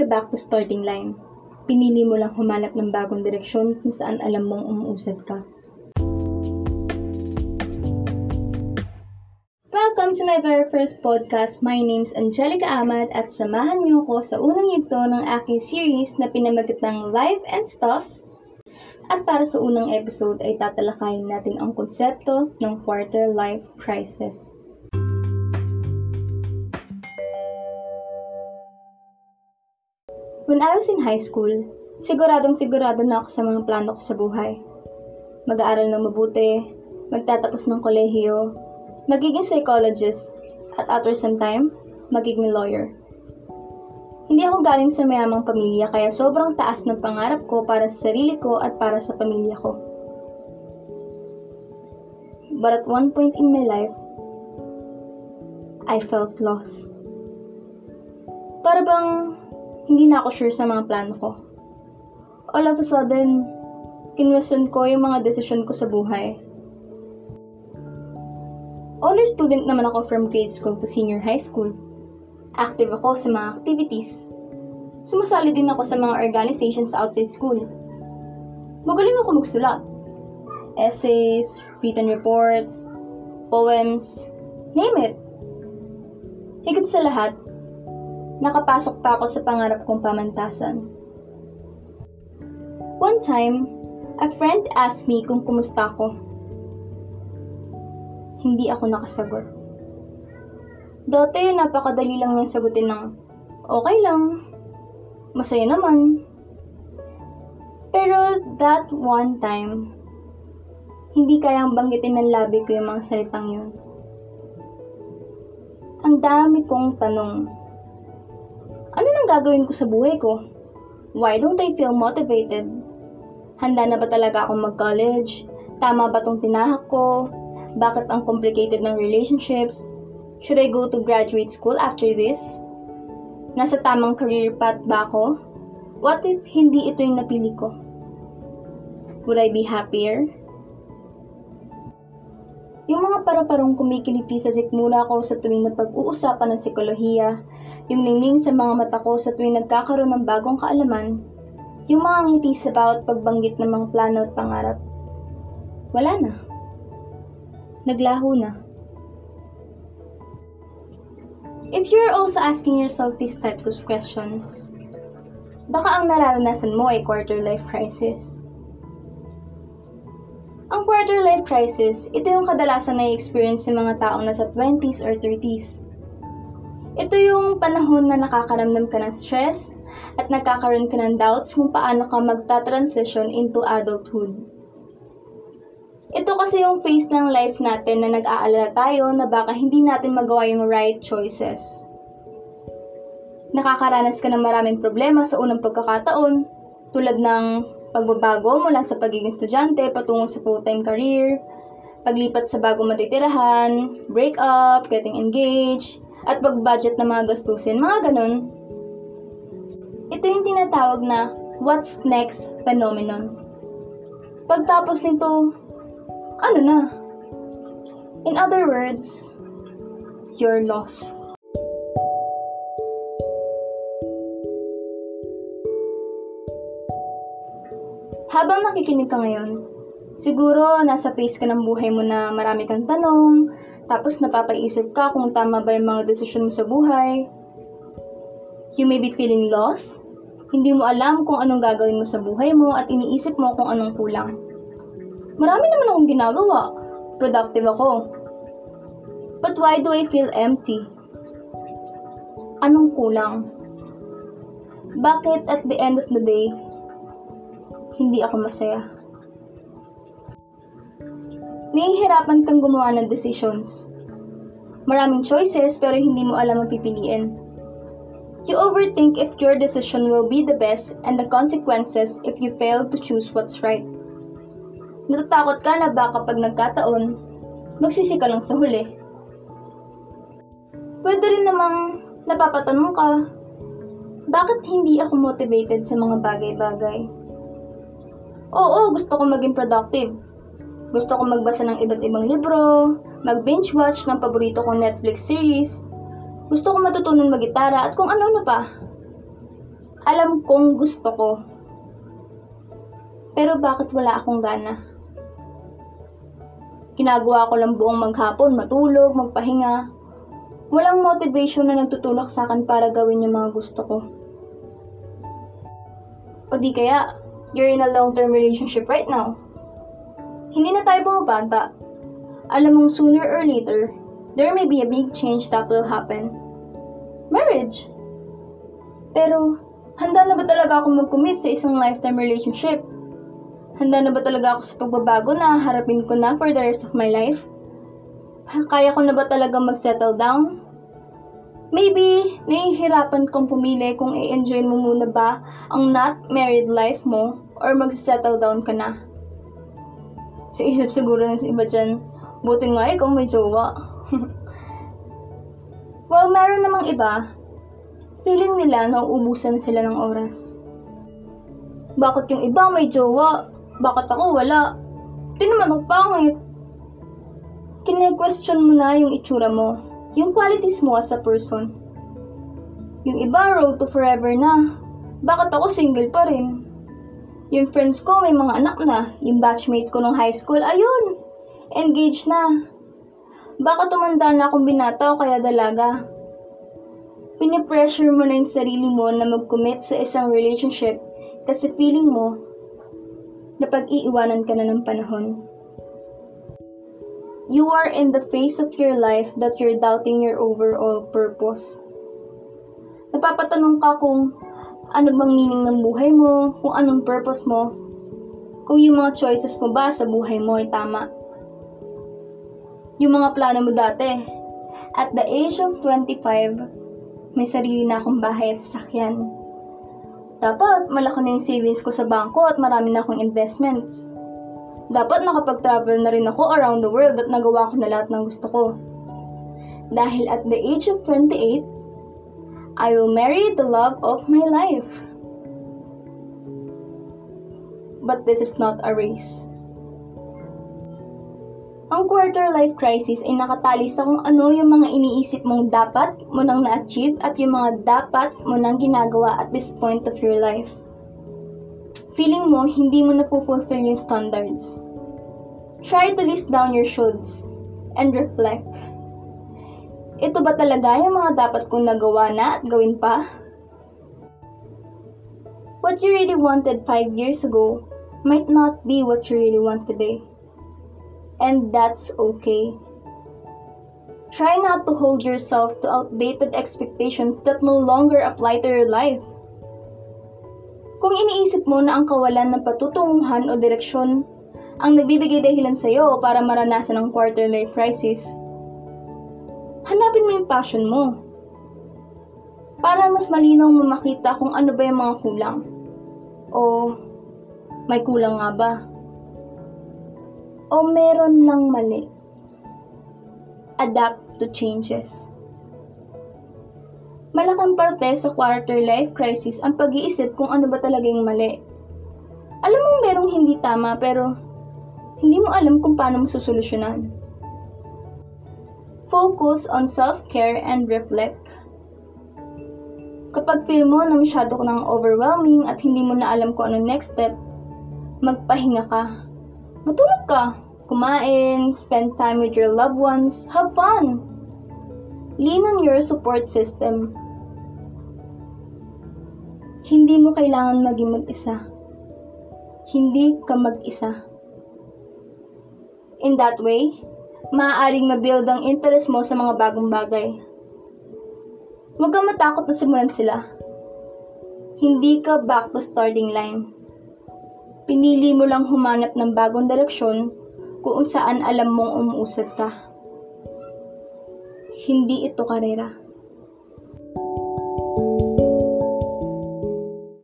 ka back to starting line. Pinili mo lang humanap ng bagong direksyon kung saan alam mong umuusad ka. Welcome to my very first podcast. My name's Angelica Amad at samahan niyo ko sa unang yugto ng aking series na pinamagat ng Life and Stuffs. At para sa unang episode ay tatalakayin natin ang konsepto ng quarter life crisis. When I was in high school, siguradong sigurado na ako sa mga plano ko sa buhay. Mag-aaral ng mabuti, magtatapos ng kolehiyo, magiging psychologist, at after some time, magiging lawyer. Hindi ako galing sa mayamang pamilya kaya sobrang taas ng pangarap ko para sa sarili ko at para sa pamilya ko. But at one point in my life, I felt lost. Para bang hindi na ako sure sa mga plano ko. All of a sudden, kinwestiyon ko yung mga desisyon ko sa buhay. Honor student naman ako from grade school to senior high school. Active ako sa mga activities. Sumasali din ako sa mga organizations outside school. Magaling ako magsulat. Essays, written reports, poems, name it. Higit sa lahat, nakapasok pa ako sa pangarap kong pamantasan. One time, a friend asked me kung kumusta ako. Hindi ako nakasagot. Dati, napakadali lang niyang sagutin ng, okay lang, masaya naman. Pero that one time, hindi kayang banggitin ng labi ko yung mga salitang yun. Ang dami kong tanong. Ano nang gagawin ko sa buhay ko? Why don't I feel motivated? Handa na ba talaga akong mag-college? Tama ba tong tinahak ko? Bakit ang complicated ng relationships? Should I go to graduate school after this? Nasa tamang career path ba ako? What if hindi ito yung napili ko? Would I be happier? Yung mga para-parong kumikiliti sa sikmura ko sa tuwing na pag-uusapan ng psikolohiya, yung ningning sa mga mata ko sa tuwing nagkakaroon ng bagong kaalaman, yung mga ngiti sa bawat pagbanggit ng mga plano at pangarap. Wala na. Naglaho na. If you're also asking yourself these types of questions, baka ang nararanasan mo ay quarter life crisis. Ang quarter life crisis, ito yung kadalasan na i-experience ng mga taong nasa 20s or 30s. Ito yung panahon na nakakaramdam ka ng stress at nagkakaroon ka ng doubts kung paano ka magta-transition into adulthood. Ito kasi yung phase ng life natin na nag-aalala tayo na baka hindi natin magawa yung right choices. Nakakaranas ka ng maraming problema sa unang pagkakataon, tulad ng pagbabago mula sa pagiging estudyante patungo sa full-time career, paglipat sa bagong matitirahan, break up, getting engaged, at pag-budget ng mga gastusin, mga ganun. Ito yung tinatawag na what's next phenomenon. Pagtapos nito, ano na? In other words, you're lost. Habang nakikinig ka ngayon, siguro nasa phase ka ng buhay mo na marami kang tanong, tapos napapaisip ka kung tama ba yung mga desisyon mo sa buhay. You may be feeling lost, hindi mo alam kung anong gagawin mo sa buhay mo at iniisip mo kung anong kulang. Marami naman akong ginagawa. Productive ako. But why do I feel empty? Anong kulang? Bakit at the end of the day, hindi ako masaya? Nahihirapan kang gumawa ng decisions. Maraming choices pero hindi mo alam ang pipiliin. You overthink if your decision will be the best and the consequences if you fail to choose what's right. Natatakot ka na baka pag nagkataon, magsisi ka lang sa huli. Pwede rin namang napapatanong ka, bakit hindi ako motivated sa mga bagay-bagay? Oo, gusto ko maging productive. Gusto ko magbasa ng iba't ibang libro, mag-binge watch ng paborito kong Netflix series, gusto ko matutunan mag-gitara at kung ano na pa. Alam kong gusto ko. Pero bakit wala akong gana? Ginagawa ko lang buong maghapon, matulog, magpahinga. Walang motivation na nagtutulak sa akin para gawin yung mga gusto ko. O di kaya, you're in a long-term relationship right now. Hindi na tayo bumabata. Alam mong sooner or later, there may be a big change that will happen. Marriage. Pero, handa na ba talaga ako mag-commit sa isang lifetime relationship? Handa na ba talaga ako sa pagbabago na harapin ko na for the rest of my life? Kaya ko na ba talaga mag-settle down? Maybe, nahihirapan kong pumili kung i-enjoy mo muna ba ang not married life mo or mag-settle down ka na. Sa isip siguro ng iba dyan, buti nga ikaw may jowa. well, meron namang iba, feeling nila na uubusan sila ng oras. Bakit yung iba may jowa? Bakit ako wala? Di naman ako pangit. Kine-question mo na yung itsura mo, yung qualities mo as a person. Yung iba, road to forever na. Bakit ako single pa rin? Yung friends ko may mga anak na. Yung batchmate ko nung high school, ayun, engaged na. Baka tumanda na akong binata o kaya dalaga. Pinipressure mo na yung sarili mo na mag-commit sa isang relationship kasi feeling mo na pag-iiwanan ka na ng panahon. You are in the phase of your life that you're doubting your overall purpose. Napapatanong ka kung ano bang meaning ng buhay mo, kung anong purpose mo, kung yung mga choices mo ba sa buhay mo ay tama. Yung mga plano mo dati. At the age of 25, may sarili na akong bahay at sasakyan. Dapat malaki na yung savings ko sa bangko at marami na akong investments. Dapat nakapag-travel na rin ako around the world at nagawa ko na lahat ng gusto ko. Dahil at the age of 28, I will marry the love of my life. But this is not a race. Ang quarter life crisis ay nakatali sa kung ano yung mga iniisip mong dapat mo nang na-achieve at yung mga dapat mo nang ginagawa at this point of your life. Feeling mo hindi mo napufulfill yung standards. Try to list down your shoulds and reflect ito ba talaga yung mga dapat kong nagawa na at gawin pa? What you really wanted five years ago might not be what you really want today. And that's okay. Try not to hold yourself to outdated expectations that no longer apply to your life. Kung iniisip mo na ang kawalan ng patutunguhan o direksyon ang nagbibigay dahilan sa iyo para maranasan ang quarter life crisis, hanapin mo yung passion mo. Para mas malinaw mo makita kung ano ba yung mga kulang. O may kulang nga ba? O meron lang mali. Adapt to changes. Malaking parte sa quarter life crisis ang pag-iisip kung ano ba talaga yung mali. Alam mo merong hindi tama pero hindi mo alam kung paano mo susolusyonan. Focus on self-care and reflect. Kapag feel mo na masyado ka nang overwhelming at hindi mo na alam kung ano next step, magpahinga ka. Matulog ka. Kumain, spend time with your loved ones, have fun. Lean on your support system. Hindi mo kailangan maging mag-isa. Hindi ka mag-isa. In that way, maaaring mabuild ang interest mo sa mga bagong bagay. Huwag kang matakot na simulan sila. Hindi ka back to starting line. Pinili mo lang humanap ng bagong direksyon kung saan alam mong umuusad ka. Hindi ito karera.